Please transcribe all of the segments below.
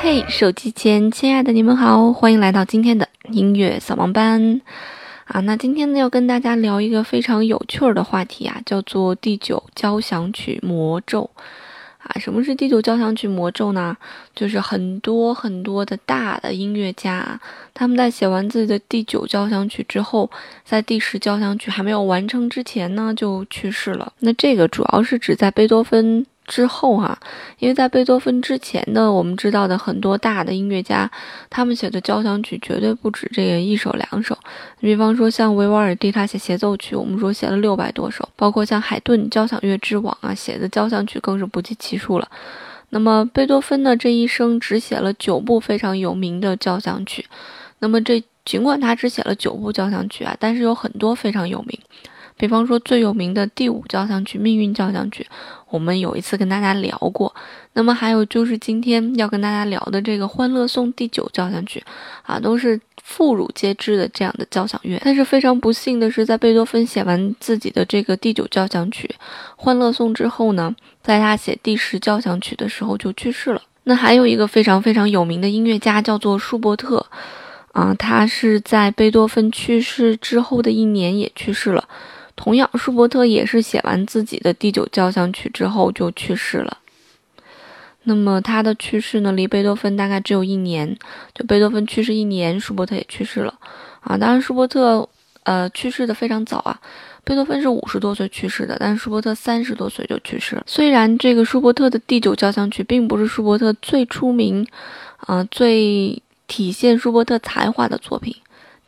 嘿，手机前亲爱的你们好，欢迎来到今天的音乐扫盲班啊！那今天呢，要跟大家聊一个非常有趣儿的话题啊，叫做第九交响曲魔咒。啊，什么是第九交响曲魔咒呢？就是很多很多的大的音乐家，他们在写完自己的第九交响曲之后，在第十交响曲还没有完成之前呢，就去世了。那这个主要是指在贝多芬。之后哈，因为在贝多芬之前呢我们知道的很多大的音乐家，他们写的交响曲绝对不止这个一首两首。比方说像维瓦尔第，他写协奏曲，我们说写了六百多首，包括像海顿交响乐之王啊，写的交响曲更是不计其数了。那么贝多芬呢，这一生只写了九部非常有名的交响曲。那么这尽管他只写了九部交响曲啊，但是有很多非常有名。比方说最有名的第五交响曲《命运交响曲》，我们有一次跟大家聊过。那么还有就是今天要跟大家聊的这个《欢乐颂》第九交响曲，啊，都是妇孺皆知的这样的交响乐。但是非常不幸的是，在贝多芬写完自己的这个第九交响曲《欢乐颂》之后呢，在他写第十交响曲的时候就去世了。那还有一个非常非常有名的音乐家叫做舒伯特，啊，他是在贝多芬去世之后的一年也去世了。同样，舒伯特也是写完自己的第九交响曲之后就去世了。那么他的去世呢，离贝多芬大概只有一年。就贝多芬去世一年，舒伯特也去世了。啊，当然舒伯特呃去世的非常早啊，贝多芬是五十多岁去世的，但是舒伯特三十多岁就去世了。虽然这个舒伯特的第九交响曲并不是舒伯特最出名，啊，最体现舒伯特才华的作品。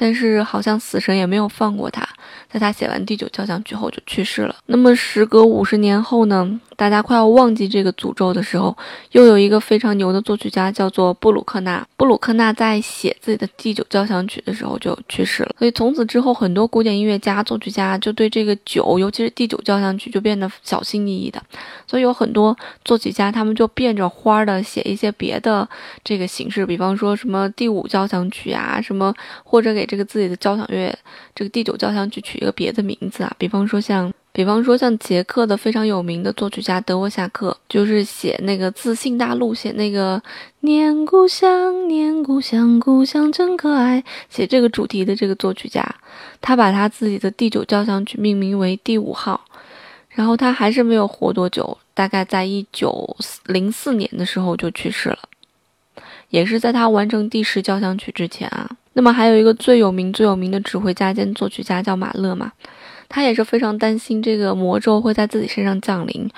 但是好像死神也没有放过他，在他写完第九交响曲后就去世了。那么时隔五十年后呢？大家快要忘记这个诅咒的时候，又有一个非常牛的作曲家叫做布鲁克纳。布鲁克纳在写自己的第九交响曲的时候就去世了。所以从此之后，很多古典音乐家、作曲家就对这个九，尤其是第九交响曲，就变得小心翼翼的。所以有很多作曲家，他们就变着花儿的写一些别的这个形式，比方说什么第五交响曲啊，什么或者给这个自己的交响乐这个第九交响曲取一个别的名字啊，比方说像。比方说，像捷克的非常有名的作曲家德沃夏克，就是写那个《自信大陆》，写那个“念故乡，念故乡，故乡真可爱”，写这个主题的这个作曲家，他把他自己的第九交响曲命名为第五号。然后他还是没有活多久，大概在一九零四年的时候就去世了，也是在他完成第十交响曲之前啊。那么还有一个最有名、最有名的指挥家兼作曲家叫马勒嘛。他也是非常担心这个魔咒会在自己身上降临，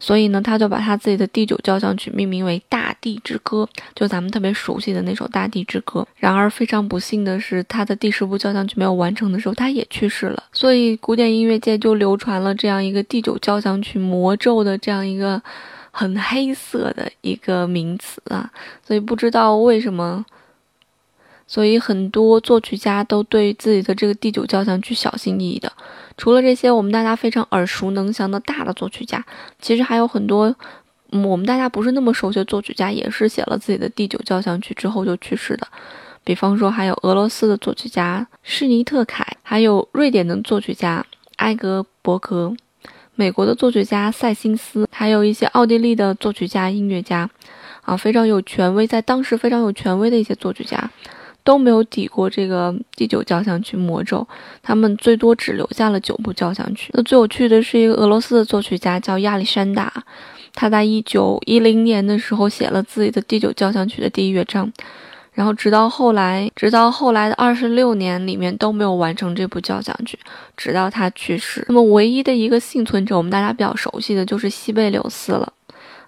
所以呢，他就把他自己的第九交响曲命名为《大地之歌》，就咱们特别熟悉的那首《大地之歌》。然而非常不幸的是，他的第十部交响曲没有完成的时候，他也去世了。所以古典音乐界就流传了这样一个第九交响曲魔咒的这样一个很黑色的一个名词啊。所以不知道为什么。所以很多作曲家都对自己的这个第九交响曲小心翼翼的。除了这些我们大家非常耳熟能详的大的作曲家，其实还有很多我们大家不是那么熟悉的作曲家，也是写了自己的第九交响曲之后就去世的。比方说，还有俄罗斯的作曲家施尼特凯，还有瑞典的作曲家埃格伯格，美国的作曲家塞辛斯，还有一些奥地利的作曲家、音乐家，啊，非常有权威，在当时非常有权威的一些作曲家。都没有抵过这个第九交响曲魔咒，他们最多只留下了九部交响曲。那最有趣的是一个俄罗斯的作曲家叫亚历山大，他在一九一零年的时候写了自己的第九交响曲的第一乐章，然后直到后来，直到后来的二十六年里面都没有完成这部交响曲，直到他去世。那么唯一的一个幸存者，我们大家比较熟悉的就是西贝柳斯了。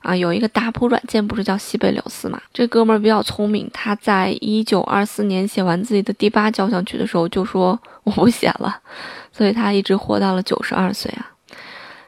啊，有一个打谱软件，不是叫西贝柳斯嘛？这哥们儿比较聪明，他在一九二四年写完自己的第八交响曲的时候，就说我不写了，所以他一直活到了九十二岁啊。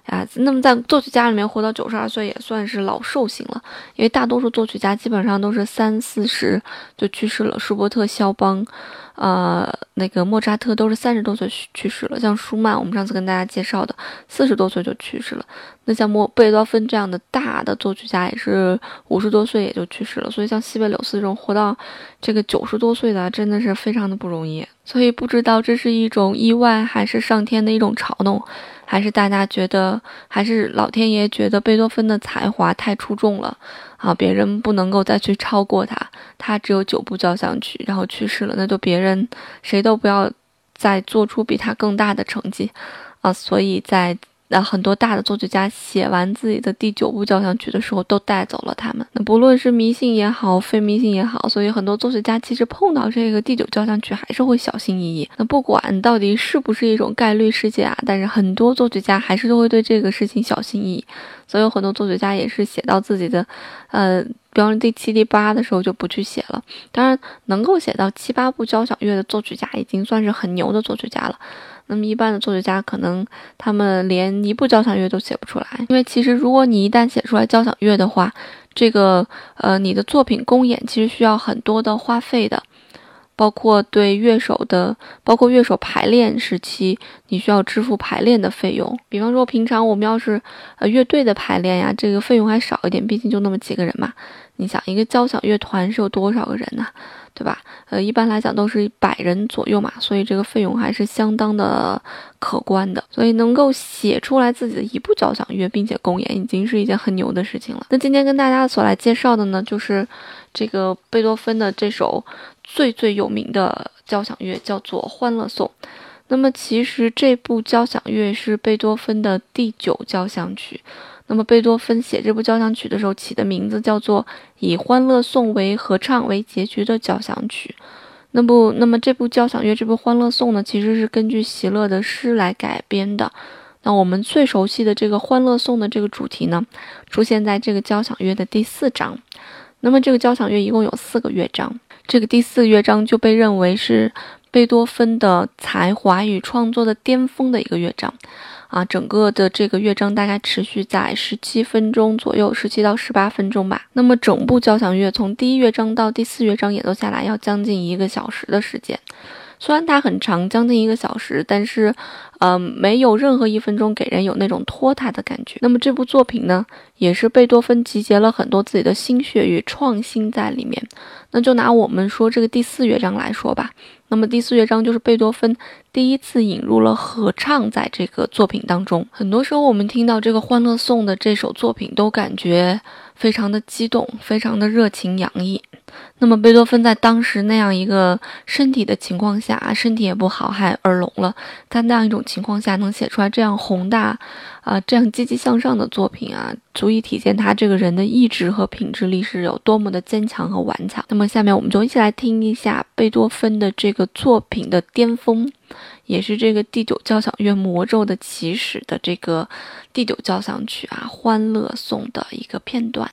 啊，那么在作曲家里面活到九十二岁也算是老寿星了，因为大多数作曲家基本上都是三四十就去世了。舒伯特、肖邦，呃，那个莫扎特都是三十多岁去世了。像舒曼，我们上次跟大家介绍的，四十多岁就去世了。那像莫贝多芬这样的大的作曲家也是五十多岁也就去世了。所以像西贝柳斯这种活到这个九十多岁的，真的是非常的不容易。所以不知道这是一种意外还是上天的一种嘲弄。还是大家觉得，还是老天爷觉得贝多芬的才华太出众了啊，别人不能够再去超过他，他只有九部交响曲，然后去世了，那就别人谁都不要再做出比他更大的成绩啊，所以在。那很多大的作曲家写完自己的第九部交响曲的时候，都带走了他们。那不论是迷信也好，非迷信也好，所以很多作曲家其实碰到这个第九交响曲还是会小心翼翼。那不管到底是不是一种概率事件啊，但是很多作曲家还是都会对这个事情小心翼翼。所以很多作曲家也是写到自己的，呃，比方说第七、第八的时候就不去写了。当然，能够写到七八部交响乐的作曲家已经算是很牛的作曲家了。那么一般的作曲家可能他们连一部交响乐都写不出来，因为其实如果你一旦写出来交响乐的话，这个呃你的作品公演其实需要很多的花费的，包括对乐手的，包括乐手排练时期你需要支付排练的费用。比方说平常我们要是呃乐队的排练呀，这个费用还少一点，毕竟就那么几个人嘛。你想一个交响乐团是有多少个人呢？对吧？呃，一般来讲都是百人左右嘛，所以这个费用还是相当的可观的。所以能够写出来自己的一部交响乐，并且公演，已经是一件很牛的事情了。那今天跟大家所来介绍的呢，就是这个贝多芬的这首最最有名的交响乐，叫做《欢乐颂》。那么其实这部交响乐是贝多芬的第九交响曲。那么贝多芬写这部交响曲的时候起的名字叫做以《欢乐颂》为合唱为结局的交响曲。那部那么这部交响乐这部《欢乐颂》呢，其实是根据席勒的诗来改编的。那我们最熟悉的这个《欢乐颂》的这个主题呢，出现在这个交响乐的第四章。那么这个交响乐一共有四个乐章，这个第四乐章就被认为是贝多芬的才华与创作的巅峰的一个乐章。啊，整个的这个乐章大概持续在十七分钟左右，十七到十八分钟吧。那么整部交响乐从第一乐章到第四乐章演奏下来，要将近一个小时的时间。虽然它很长，将近一个小时，但是，嗯，没有任何一分钟给人有那种拖沓的感觉。那么这部作品呢，也是贝多芬集结了很多自己的心血与创新在里面。那就拿我们说这个第四乐章来说吧。那么第四乐章就是贝多芬第一次引入了合唱在这个作品当中。很多时候我们听到这个《欢乐颂》的这首作品，都感觉非常的激动，非常的热情洋溢。那么贝多芬在当时那样一个身体的情况下，身体也不好，还耳聋了，在那样一种情况下，能写出来这样宏大。啊，这样积极向上的作品啊，足以体现他这个人的意志和品质力是有多么的坚强和顽强。那么，下面我们就一起来听一下贝多芬的这个作品的巅峰，也是这个第九交响乐魔咒的起始的这个第九交响曲啊，《欢乐颂》的一个片段。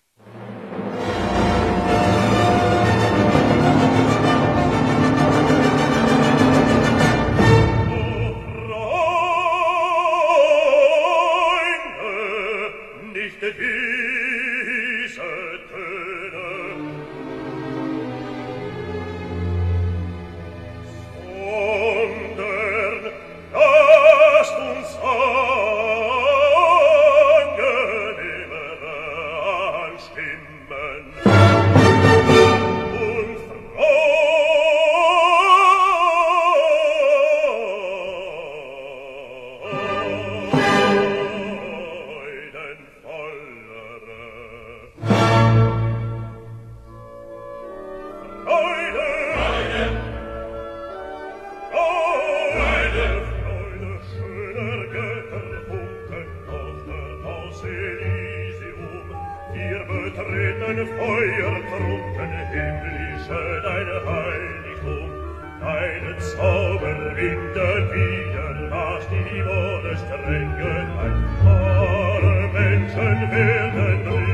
Kirche, deine Heiligung, deine Zauberwinde wieder nach die Wohle strengen ein. Alle Menschen werden